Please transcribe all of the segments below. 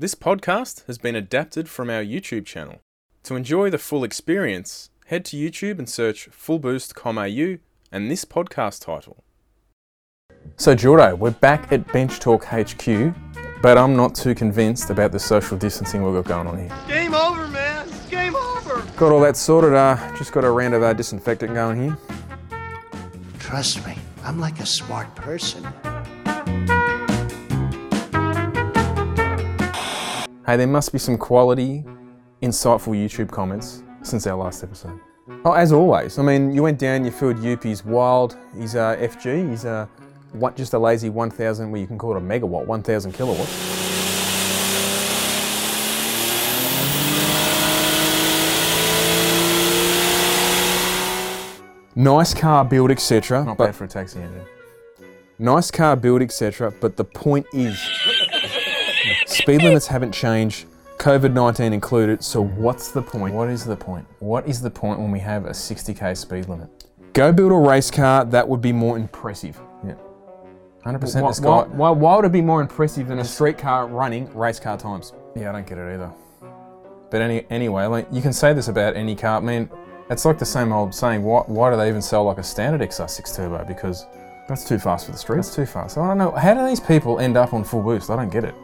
This podcast has been adapted from our YouTube channel. To enjoy the full experience, head to YouTube and search fullboost.com.au and this podcast title. So, Jordo, we're back at Bench Torque HQ, but I'm not too convinced about the social distancing we've got going on here. Game over, man. Game over. Got all that sorted, uh, just got a round of our disinfectant going here. Trust me, I'm like a smart person. Hey, there must be some quality, insightful YouTube comments since our last episode. Oh, as always, I mean, you went down, you filled Youpie's wild. He's a FG. He's a what, just a lazy 1,000, well, you can call it a megawatt, 1,000 kilowatts. Nice car build, etc. Not bad for a taxi engine. Nice car build, etc. But the point is, speed limits haven't changed. COVID 19 included, so what's the point? What is the point? What is the point when we have a 60k speed limit? Go build a race car, that would be more impressive. Yeah. 100% Why, this guy. why, why, why would it be more impressive than a street car running race car times? Yeah, I don't get it either. But any, anyway, like, you can say this about any car. I mean, it's like the same old saying, why, why do they even sell like a standard XR6 Turbo? Because That's too fast for the streets. That's too fast. I don't know. How do these people end up on full boost? I don't get it.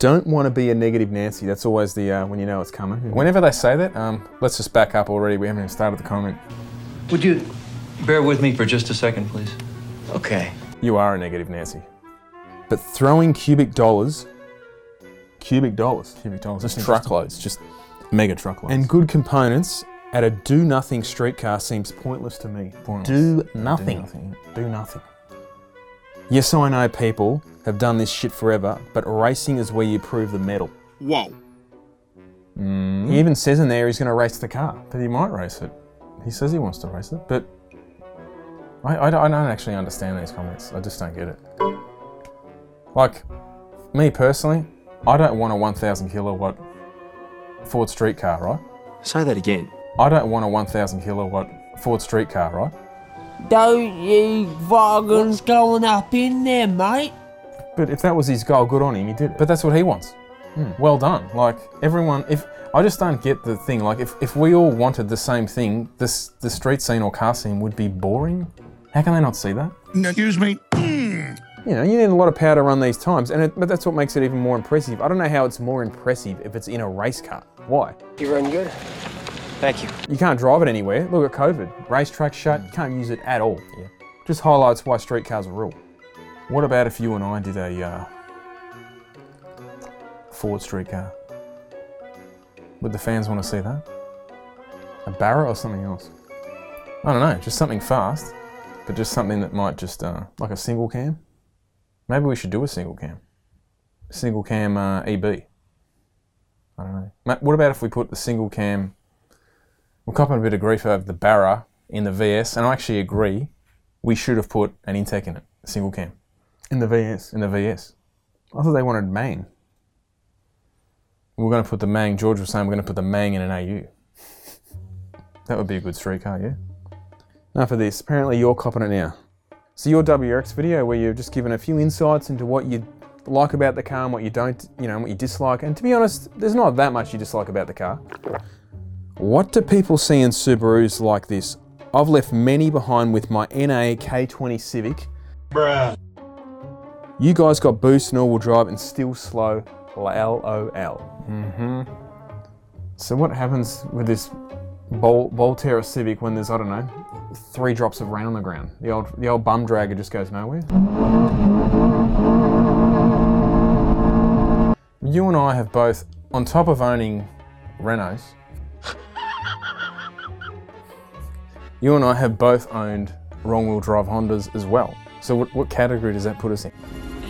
Don't want to be a negative Nancy. That's always the uh, when you know it's coming. Whenever they say that, um, let's just back up already. We haven't even started the comment. Would you? Bear with me for just a second, please. Okay. You are a negative Nancy. But throwing cubic dollars, cubic dollars, Cubic dollars, just truckloads, just mega truckloads. and good components at a do nothing street car seems pointless to me. Pointless. Do nothing. Do nothing. Do nothing. Yes, I know people have done this shit forever, but racing is where you prove the medal. Whoa. Mm, he even says in there he's going to race the car. that he might race it. He says he wants to race it, but I, I, don't, I don't actually understand these comments. I just don't get it. Like, me personally, I don't want a 1,000 kilowatt Ford street car, right? Say that again. I don't want a 1,000 kilowatt Ford street car, right? Don't you wagons going up in there, mate? But if that was his goal, good on him, he did it. But that's what he wants. Hmm. Well done. Like everyone, if I just don't get the thing. Like if, if we all wanted the same thing, this the street scene or car scene would be boring. How can they not see that? Excuse me. Hmm. You know, you need a lot of power to run these times, and it, but that's what makes it even more impressive. I don't know how it's more impressive if it's in a race car. Why? You run good. Thank you. You can't drive it anywhere. Look at COVID. Racetrack shut. You can't use it at all. Yeah. Just highlights why street cars are rule. What about if you and I did a uh, Ford street car? Would the fans want to see that? A Barra or something else? I don't know. Just something fast, but just something that might just uh, Like a single cam. maybe we should do a single cam, single cam uh, EB. I don't know. What about if we put the single cam? We're copping a bit of grief over the Barra in the VS, and I actually agree. We should have put an intake in it, single cam In the VS. in the VS. I thought they wanted main. We We're going to put the Mang. George was saying we're going to put the Mang in an AU. That would be a good street car, yeah. Enough of this. Apparently you're copping it now. So your WRX video where you've just given a few insights into what you like about the car and what you don't, you know, what you dislike. And to be honest, there's not that much you dislike about the car. What do people see in Subarus like this? I've left many behind with my NA K20 Civic. Bruh. You guys got boost and all-wheel drive and still slow. LOL. Mm-hmm. So what happens with this Vol- Volterra Civic when there's I don't know three drops of rain on the ground? The old the old bum dragger just goes nowhere. You and I have both, on top of owning Renaults, you and I have both owned wrong wheel drive Hondas as well. So what, what category does that put us in?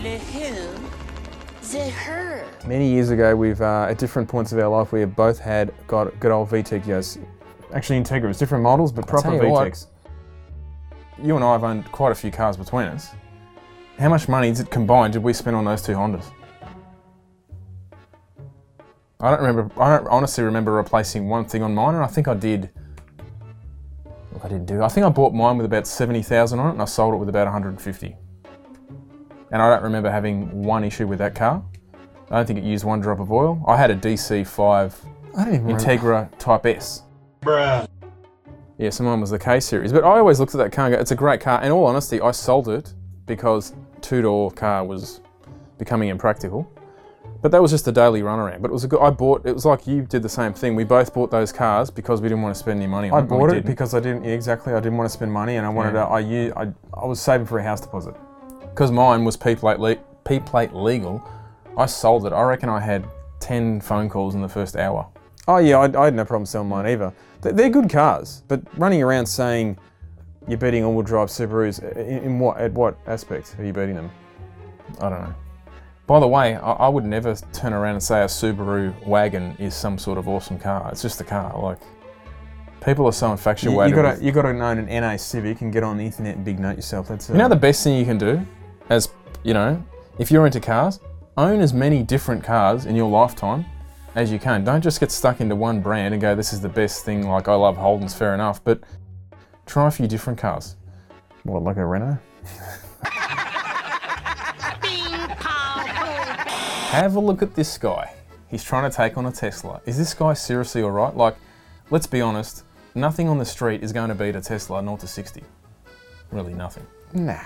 The who? The her. Many years ago, we've uh, at different points of our life, we have both had got good old VTEC. Yes, actually Integras, different models, but proper tell you what. VTECs. You and I have owned quite a few cars between us. How much money did combined did we spend on those two Hondas? I don't remember. I don't honestly remember replacing one thing on mine, and I think I did Look, I didn't do. I think I bought mine with about seventy thousand on it, and I sold it with about one hundred and fifty. And I don't remember having one issue with that car. I don't think it used one drop of oil. I had a DC5 I don't even remember. Integra Type S. Bruh. Yeah, so mine was the K series. But I always looked at that car and go, it's a great car. In all honesty, I sold it because two door car was becoming impractical. But that was just a daily run around. But it was a good. I bought. It was like you did the same thing. We both bought those cars because we didn't want to spend any money on I it. and bought it didn't. because I didn't yeah, exactly. I didn't want to spend money, and I wanted Yeah. to. I was saving for a house deposit. Because mine was P plate le- P plate legal. I sold it. I reckon I had ten phone calls in the first hour. Oh yeah, I, I had no problem selling mine either. They- They're good cars, but running around saying you're beating all-wheel drive Subarus in, in what at what aspect are you beating them? I don't know. By the way, I, I would never turn around and say a Subaru wagon is some sort of awesome car. It's just a car. Like people are so infatuated. you gotta with- you gotta own an NA Civic and get on the internet and big note yourself. That's uh, You know the best thing you can do, as you know, if you're into cars, own as many different cars in your lifetime as you can. Don't just get stuck into one brand and go, "This is the best thing." Like I love Holden's, fair enough, but try a few different cars. what like a Renault. Have a look at this guy. He's trying to take on a Tesla. Is this guy seriously all right? Like, let's be honest. Nothing on the street is going to beat a Tesla 0 to 60. Really, nothing. Nah,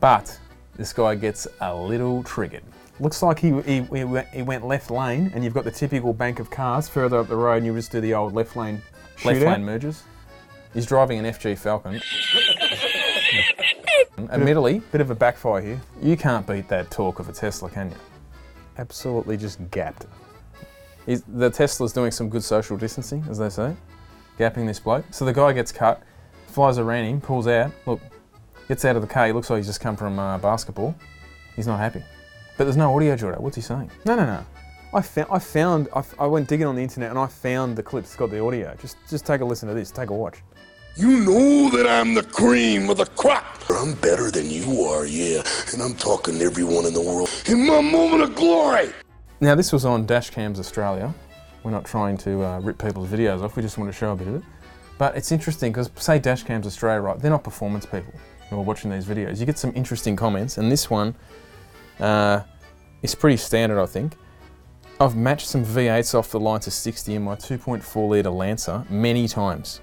But this guy gets a little triggered. looks like he, he, he, went, left lane, and you've got the typical bank of cars further up the road, and you just do the old left lane. left lane mergers. He's driving an FG Falcon. Admittedly, Bit of a backfire here. you can't beat that torque of a Tesla, can you? Absolutely just gapped. He's, the Tesla's doing some good social distancing, as they say, gapping this bloke. So the guy gets cut, flies around him, pulls out. Look, gets out of the car. He looks like he's just come from uh, basketball. He's not happy. But there's no audio, Jordan. What's he saying? No, no, no. I found, I found, I, f- I went digging on the internet and I found the clips. that's got the audio. Just, just take a listen to this. Take a watch. You know that I'm the cream of the crop. I'm better than you are, yeah. And I'm talking to everyone in the world in my moment of glory. Now, this was on Dashcams Australia. We're not trying to uh, rip people's videos off, we just want to show a bit of it. But it's interesting because, say, Dashcams Australia, right, they're not performance people who are watching these videos. You get some interesting comments, and this one uh, is pretty standard, I think. I've matched some V8s off the line to 60 in my 2.4 litre Lancer many times,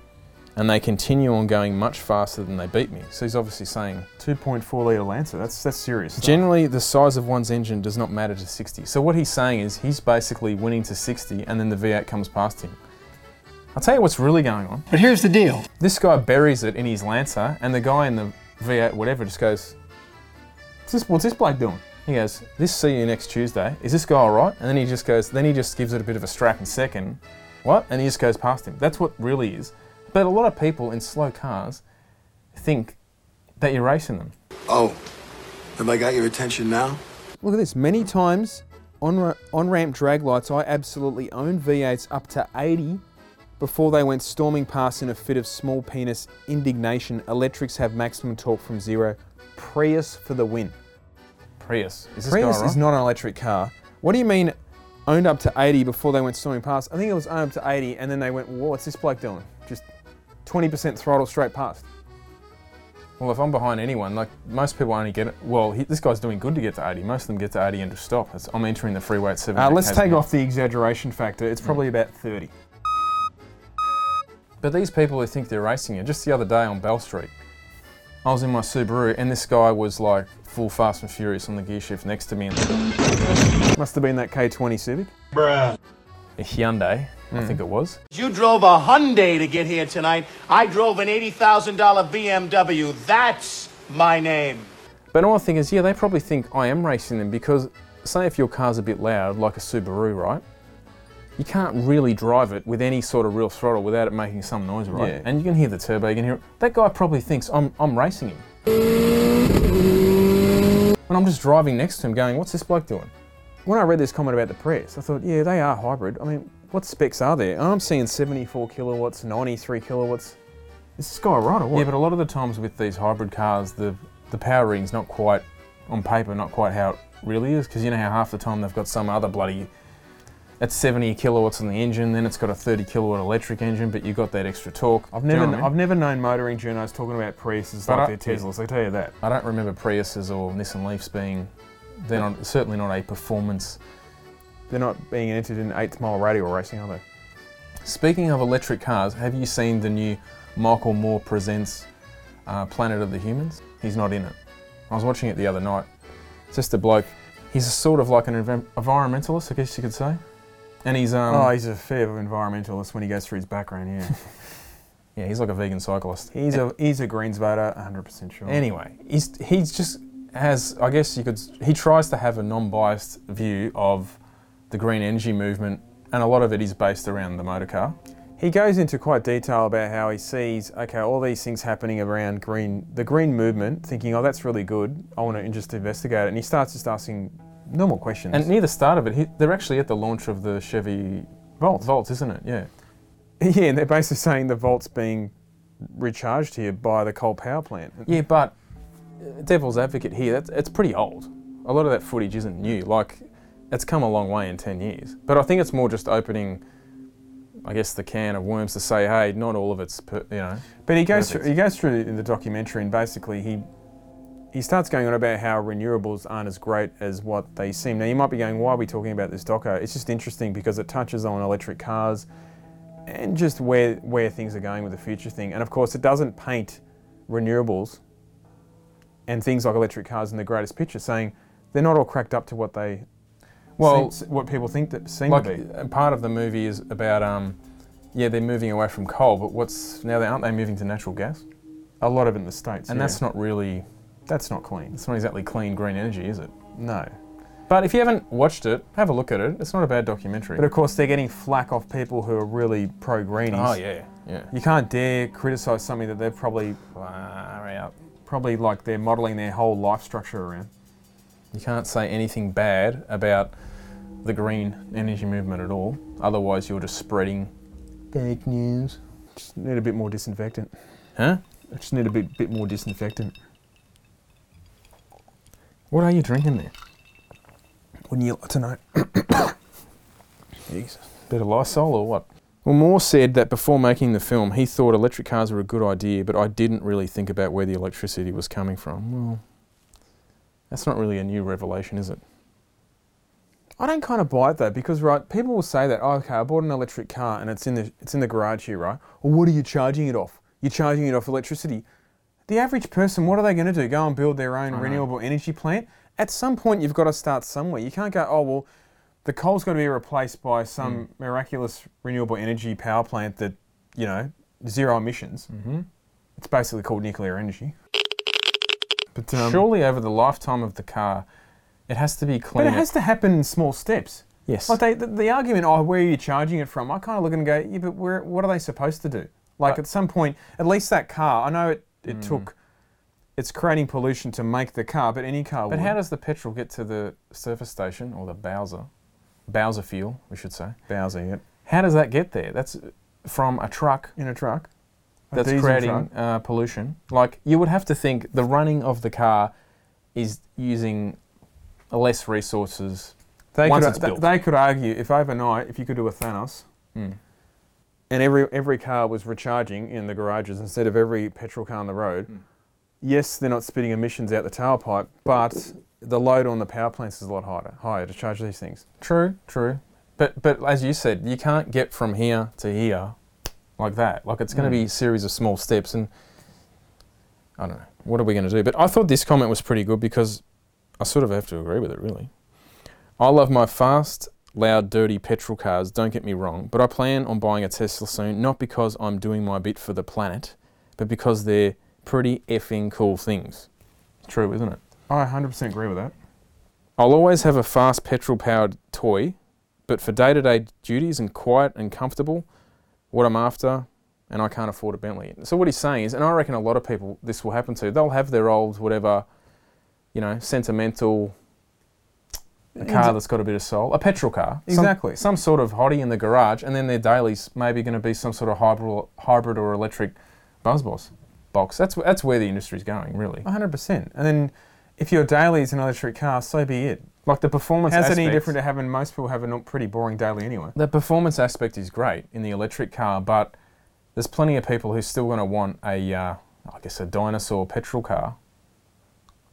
and they continue on going much faster than they beat me. So he's obviously saying 2.4 litre Lancer. That's that's serious. stuff. Generally, the size of one's engine does not matter to 60. So what he's saying is he's basically winning to 60 and then the V8 comes past him. I'll tell you what's really going on. But here's the deal. This guy buries it in his Lancer and the guy in the V8 whatever just goes, what's this, what's this bloke doing? He goes, this see you next Tuesday. Is this guy all right? And then he just goes, then he just gives it a bit of a strap in second. What? And he just goes past him. That's what really is. But a lot of people in slow cars think that you're racing them. Oh, have I got your attention now? Look at this. Many times on ra- on ramp drag lights, I absolutely own V8s up to 80 before they went storming past in a fit of small penis indignation. Electrics have maximum torque from zero. Prius for the win. Prius. Is this Prius guy is not an electric car. What do you mean owned up to 80 before they went storming past? I think it was owned up to 80 and then they went, whoa, what's this bloke doing? Just 20% throttle straight past. Well, if I'm behind anyone, like most people only get it. Well, he, this guy's doing good to get to 80. Most of them get to 80 and just stop. It's, I'm entering the freeway at 70. Uh, let's take off the exaggeration factor. It's probably about 30. But these people who think they're racing you, just the other day on Bell Street, I was in my Subaru and this guy was like full fast and furious on the gear shift next to me Must have been that K20 Civic. Bruh. a Hyundai, I think hmm. it was. You drove a Hyundai to get here tonight. I drove an $80,000 BMW. That's my name. But another thing is, yeah, they probably think I am racing them because, say, if your car's a bit loud, like a Subaru, right? You can't really drive it with any sort of real throttle without it making some noise, right? Yeah. And you can hear the turbo, you can hear That guy probably thinks I'm, I'm racing him. When I'm just driving next to him going, what's this bloke doing? When I read this comment about the press, I thought, yeah, they are hybrid. I mean, what specs are there? I'm seeing 74 kilowatts, 93 kilowatts. Is this guy right or what? Yeah, but a lot of the times with these hybrid cars, the, the power rating's not quite, on paper, not quite how it really is, because you know how half the time they've got some other bloody at 70 kilowatts on the engine, then it's got a 30 kilowatt electric engine, but you've got that extra torque. I've Do you know never, I? I've never known motoring journos talking about Priuses But like I- they're Teslas. I tell you that. I don't remember Priuses or Nissan Leafs being, they're not, certainly not a performance. They're not being entered in eighth mile radial racing, are they? Speaking of electric cars, have you seen the new Michael Moore Presents uh, Planet of the Humans? He's not in it. I was watching it the other night. It's just a bloke. He's sort of like an env- environmentalist, I guess you could say. And he's um, oh, he's a fair environmentalist when he goes through his background. Yeah, yeah, he's like a vegan cyclist. he's a he's a Greens voter, 100 percent sure. Anyway, he's he's just has I guess you could he tries to have a non-biased view of the green energy movement, and a lot of it is based around the motor car. He goes into quite detail about how he sees, okay, all these things happening around green, the green movement, thinking, oh, that's really good. I want to just investigate it. And he starts just asking normal questions. And near the start of it, he, they're actually at the launch of the Chevy Volt. Volt, isn't it? Yeah. yeah, and they're basically saying the volt's being recharged here by the coal power plant. Yeah, but uh, devil's advocate here, that's, it's pretty old. A lot of that footage isn't new. Like, it's come a long way in 10 years. But I think it's more just opening, I guess, the can of worms to say, hey, not all of it's, per, you know. But he goes Perfect. through, he goes through in the documentary and basically he he starts going on about how renewables aren't as great as what they seem. Now you might be going, why are we talking about this doco? It's just interesting because it touches on electric cars and just where where things are going with the future thing. And of course, it doesn't paint renewables and things like electric cars in the greatest picture, saying they're not all cracked up to what they Well, seem, what people think that seem like, to be. uh, part of the movie is about, um, yeah, they're moving away from coal, but what's, now they aren't they moving to natural gas? A lot of it in the states, And yeah. that's not really, that's not clean. it's not exactly clean green energy, is it? No. But if you haven't watched it, have a look at it. It's not a bad documentary. But of course, they're getting flack off people who are really pro greenies. oh, yeah, yeah. You can't dare criticise something that they're probably Hurry up. probably like they're modelling their whole life structure around. You can't say anything bad about the green energy movement at all. Otherwise, you're just spreading fake news. Just need a bit more disinfectant. Huh? I just need a bit bit more disinfectant. What are you drinking there? Wouldn't you like to know? Jesus. Bit of Lysol or what? Well, Moore said that before making the film, he thought electric cars were a good idea, but I didn't really think about where the electricity was coming from. Well, that's not really a new revelation, is it? I don't kind of buy it though because right, people will say that. Oh, okay, I bought an electric car and it's in the it's in the garage here, right? Well, what are you charging it off? You're charging it off electricity. The average person, what are they going to do? Go and build their own renewable energy plant? At some point, you've got to start somewhere. You can't go, oh well, the coal's got to be replaced by some miraculous renewable energy power plant that you know zero emissions. Mm-hmm. It's basically called nuclear energy. But um, Surely, over the lifetime of the car, it has to be clean. But it has to happen in small steps. Yes. Like they, the, the argument, oh, where are you charging it from? I kind of look and go, yeah, but where, what are they supposed to do? Like at some point, at least that car, I know it, it took, it's creating pollution to make the car, but any car But would. how does the petrol get to the surface station or the Bowser, Bowser fuel, we should say? Bowser it How does that get there? That's from a truck in a truck? A that's creating truck? uh, pollution. Like you would have to think the running of the car is using less resources. They once could, they- built. they could argue if overnight, if you could do a Thanos, Hmm. And every every car was recharging in the garages instead of every petrol car on the road, Hmm. yes, they're not spitting emissions out the tailpipe, but the load on the power plants is a lot higher, higher to charge these things. True, true. But but as you said, you can't get from here to here like that. Like it's going to be a series of small steps, and I don't know what are we going to do. But I thought this comment was pretty good because I sort of have to agree with it. Really, I love my fast, loud, dirty petrol cars. Don't get me wrong, but I plan on buying a Tesla soon, not because I'm doing my bit for the planet, but because they're pretty effing cool things. True, isn't it? I 100% agree with that. I'll always have a fast petrol powered toy, but for day to day duties and quiet and comfortable, what I'm after, and I can't afford a Bentley. So what he's saying is, and I reckon a lot of people this will happen to, they'll have their old whatever, you know, sentimental a car that's got a bit of soul, a petrol car, Exactly. some, sort of hottie in the garage, and then their daily's maybe going to be some sort of hybrid, hybrid or electric buzz boss box. That's that's where the industry's going, really. 100%. And then if your daily is an electric car, so be it. Like the performance How's it any different to having most people have a pretty boring daily anyway? The performance aspect is great in the electric car, but there's plenty of people who still going to want a, uh, I guess, a dinosaur petrol car,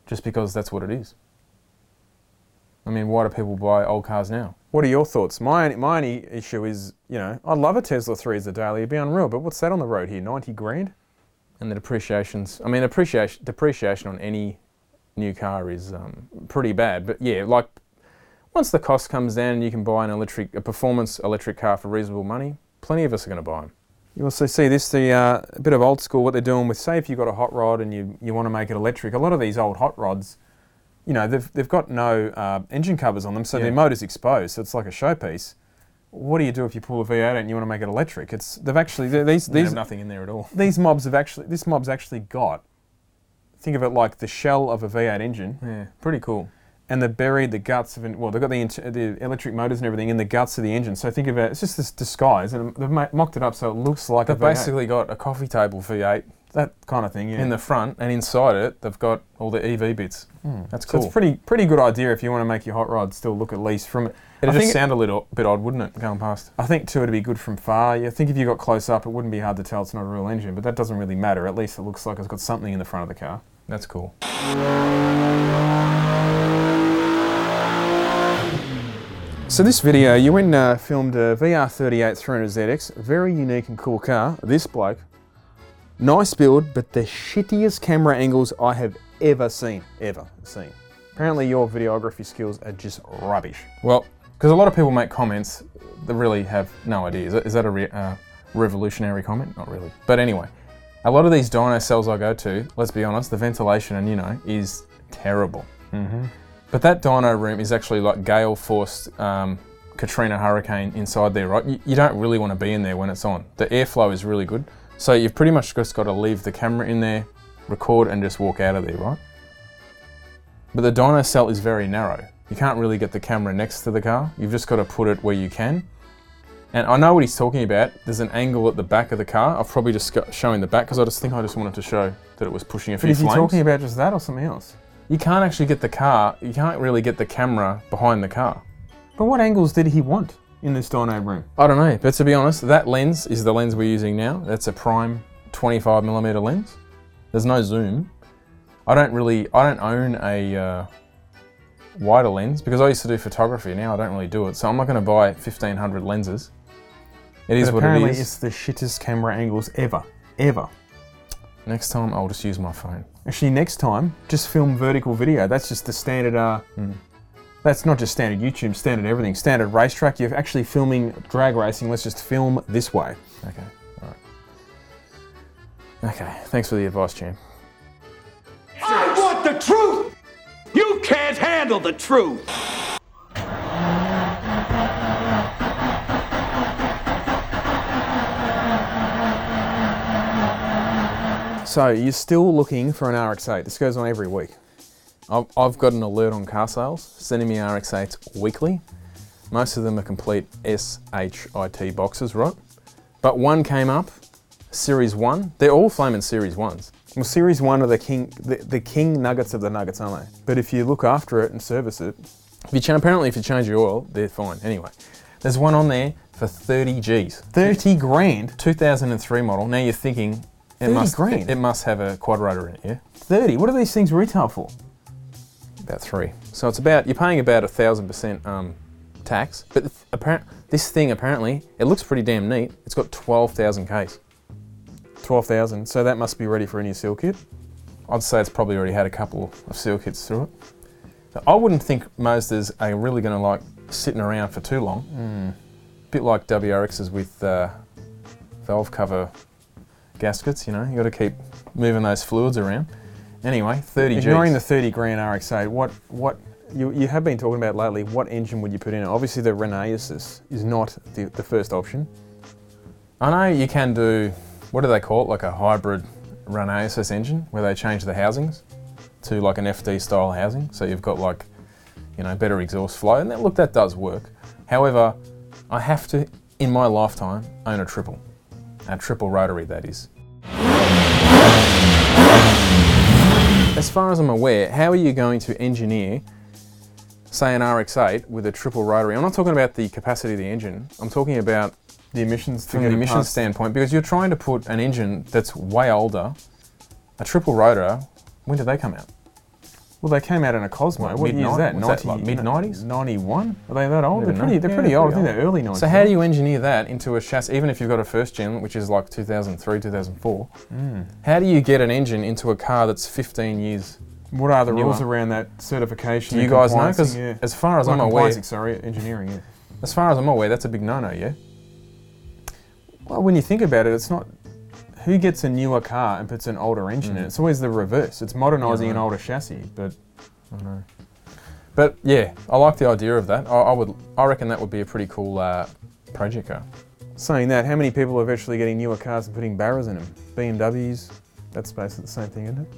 just because that's what it is. I mean, why do people buy old cars now? What are your thoughts? My only, my only issue is, you know, I'd love a Tesla 3 as a daily, it'd be unreal, but what's that on the road here? 90 grand? And the depreciations. I mean, depreciation depreciation on any new car is um, pretty bad. But yeah, like once the cost comes down and you can buy an electric, a performance electric car for reasonable money, plenty of us are going to buy them. You also see this, the uh, bit of old school, what they're doing with, say, if you've got a hot rod and you, you want to make it electric, a lot of these old hot rods, you know, they've, they've got no uh, engine covers on them, so Yeah. their motor's exposed, so it's like a showpiece. What do you do if you pull a V8 out and you want to make it electric? It's they've actually they- these They these nothing in there at all. these mobs have actually this mob's actually got. Think of it like the shell of a V8 engine, Yeah, pretty cool. and they've buried the guts of it. Well, they've got the the electric motors and everything in the guts of the engine. So think of it, it's just this disguise, and they've mocked it up so it looks like They've a V8. basically got a coffee table V8 that kind of thing. Yeah. in the front, and inside it, they've got all the EV bits. That's So cool. it's pretty pretty good idea if you want to make your hot rod still look at least from it. It'd I just sound a little bit odd, wouldn't it, going past? I think too it'd be good from far. I think if you got close up, it wouldn't be hard to tell it's not a real engine, but that doesn't really matter. At least it looks like it's got something in the front of the car. That's cool. So this video, you went and uh, filmed a VR38 300ZX, very unique and cool car. This bloke, nice build, but the shittiest camera angles I have ever seen, ever seen. Apparently your videography skills are just rubbish. Well, because a lot of people make comments that really have no idea. Is that, is that a re- uh, revolutionary comment? Not really. But anyway, a lot of these dyno cells I go to, let's be honest, the ventilation and you know is terrible. Mm-hmm. But that dyno room is actually like gale forced um, Katrina hurricane inside there, right? You, you don't really want to be in there when it's on. The airflow is really good. So you've pretty much just got to leave the camera in there, record, and just walk out of there, right? But the dyno cell is very narrow. You can't really get the camera next to the car. You've just got to put it where you can. And I know what he's talking about. There's an angle at the back of the car. I've probably just got showing the back because I just think I just wanted to show that it was pushing a But few is he flames. talking about just that or something else? you can't actually get the car. You can't really get the camera behind the car. But what angles did he want in this dyno room? I don't know. But to be honest, that lens is the lens we're using now. That's a prime 25 millimeter lens. There's no zoom. I don't really. I don't own a uh, wider lens because I used to do photography. Now I don't really do it, so I'm not going to buy 1500 lenses. It is But what it apparently is. it's the shittest camera angles ever, ever. Next time I'll just use my phone. Actually, next time, just film vertical video. That's just the standard. Uh, That's not just standard YouTube, standard everything. Standard racetrack. You're actually filming drag racing. Let's just film this way. Okay. All right. Okay. Thanks for the advice, champ. I want the truth! You can't handle the truth! So you're still looking for an RX-8. This goes on every week. I've, I've got an alert on car sales sending me RX8s weekly. Most of them are complete SHIT boxes, right? But one came up, Series 1. They're all flaming Series 1s. Well, Series One are the king, the, the king nuggets of the nuggets, aren't they? But if you look after it and service it, If you cha- apparently, if you change your oil, they're fine. Anyway, there's one on there for 30 G's. thirty grand. 2003 model. Now you're thinking it 30 must grand? it must have a quadrator in it, yeah? Thirty. What do these things retail for? About three. So it's about you're paying about a thousand percent um, tax. But th- apparent this thing apparently it looks pretty damn neat. It's got 12,000 k's. Twelve thousand. So that must be ready for any seal kit. I'd say it's probably already had a couple of seal kits through it. So I wouldn't think Mazdas are really going to like sitting around for too long. Hmm. Bit like WRXs with uh, valve cover gaskets. You know, you got to keep moving those fluids around. Anyway, 30 G's. Ignoring the thirty grand RX-8, what what you, you have been talking about lately? What engine would you put in it? Obviously, the Renault is, is not the, the first option. I know you can do, what do they call it, like a hybrid Renesis engine where they change the housings to like an FD style housing. So you've got like, you know, better exhaust flow. And that, look, that does work. However, I have to, in my lifetime, own a triple. A triple rotary, that is. As far as I'm aware, how are you going to engineer say an RX-8 with a triple rotary. I'm not talking about the capacity of the engine. I'm talking about The emissions from the emissions standpoint because you're trying to put an engine that's way older, a triple rotor. When did they come out? Well, they came out in a Cosmo. What, What year is that? what's that, like, mid-nineties? 91? Are they that old? They're pretty, they're Yeah, pretty old. I think they're early 90s. So how do you engineer that into a chassis, even if you've got a first gen, which is like 2003, 2004? Hmm. How do you get an engine into a car that's 15 years? What are the newer? rules around that certification? Do you guys know? Because yeah. as far as I'm aware, sorry, engineering. Yeah. as far as I'm aware, that's a big no-no. Yeah. Well, when you think about it, it's not. Who gets a newer car and puts an older engine in? it? It's always the reverse. It's modernising an older chassis, but I know. But yeah, I like the idea of that. I, I would. I reckon that would be a pretty cool uh, project car. saying that, how many people are eventually getting newer cars and putting Barras in them? BMWs. That's basically the same thing, isn't it?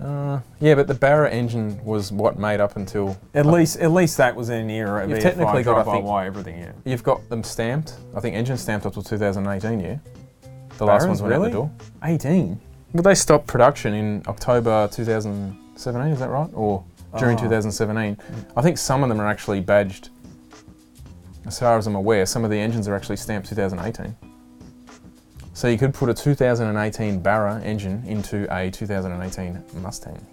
Uh, yeah, but the Barra engine was what made up until At least, at least that was in an era. Of You've technically got, I think- wire, everything. Yeah. you've got them stamped. I think engine stamped up till 2018. Yeah, the last ones went out really? the door. 18. Well, they stopped production in October 2017. Is that right? Or during Ah. 2017? I think some of them are actually badged. As far as I'm aware, some of the engines are actually stamped 2018. So you could put a 2018 Barra engine into a 2018 Mustang.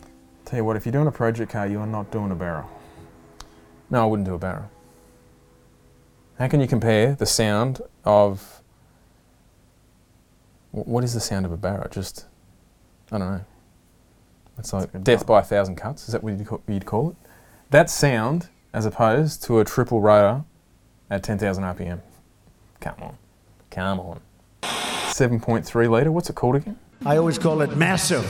Tell you what, if you're doing a project car, you are not doing a Barra. No, I wouldn't do a Barra. How can you compare the sound of. Wh- What is the sound of a Barra? Just. I don't know. It's like good death by a thousand cuts. Is that what you'd call, you'd call it? That sound, as opposed to a triple rotor at 10,000 RPM. Come on. Come on. 7.3 litre. What's it called again? I always call it massive.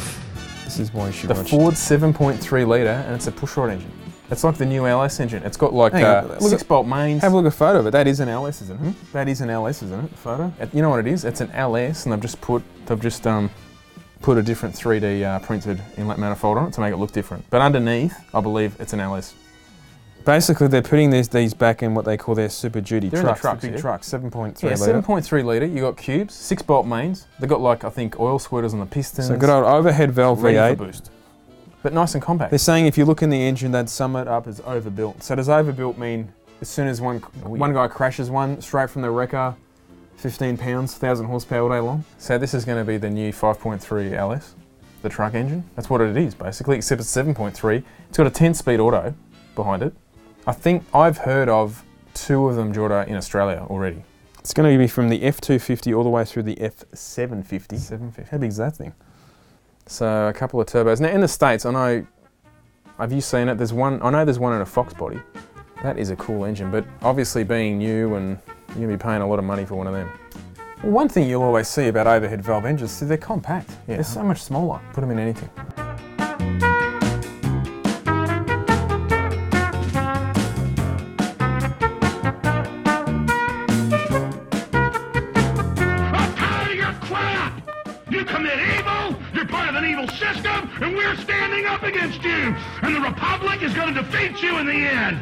This is why you should The watch. Ford 7.3 litre, and it's a pushrod engine. It's like the new LS engine. It's got like uh, six bolt mains. Have a look at a photo of it. That is an LS, isn't it? That is an LS, isn't it? The photo. It- You know what it is? It's an LS, and they've just put they've just um, put a different 3D uh, printed inlet manifold on it to make it look different. But underneath, I believe it's an LS. Basically, they're putting these these back in what they call their Super Duty They're the trucks, the big yeah. trucks, 7.3 Yeah, litre. 7.3 litre. You got cubes, six bolt mains. They got like I think oil squirters on the pistons. So good old overhead valve ready V8. boost, but nice and compact. They're saying if you look in the engine, they'd sum it up as overbuilt. So does overbuilt mean as soon as one Oh, yeah. one guy crashes one straight from the wrecker, 15 pounds, 1,000 horsepower all day long? So this is going to be the new 5.3 LS, the truck engine. That's what it is basically, except it's 7.3. It's got a 10-speed auto behind it. I think I've heard of two of them, Jordan, in Australia already. It's going to be from the F250 all the way through the F750. 750. How big is that thing? So a couple of turbos. Now in the states, I know. Have you seen it? There's one. I know there's one in a Fox body. That is a cool engine, but obviously being new and you're gonna be paying a lot of money for one of them. Well, one thing you'll always see about overhead valve engines is they're compact. Yeah. They're so much smaller. Put them in anything. Defeat you in the end!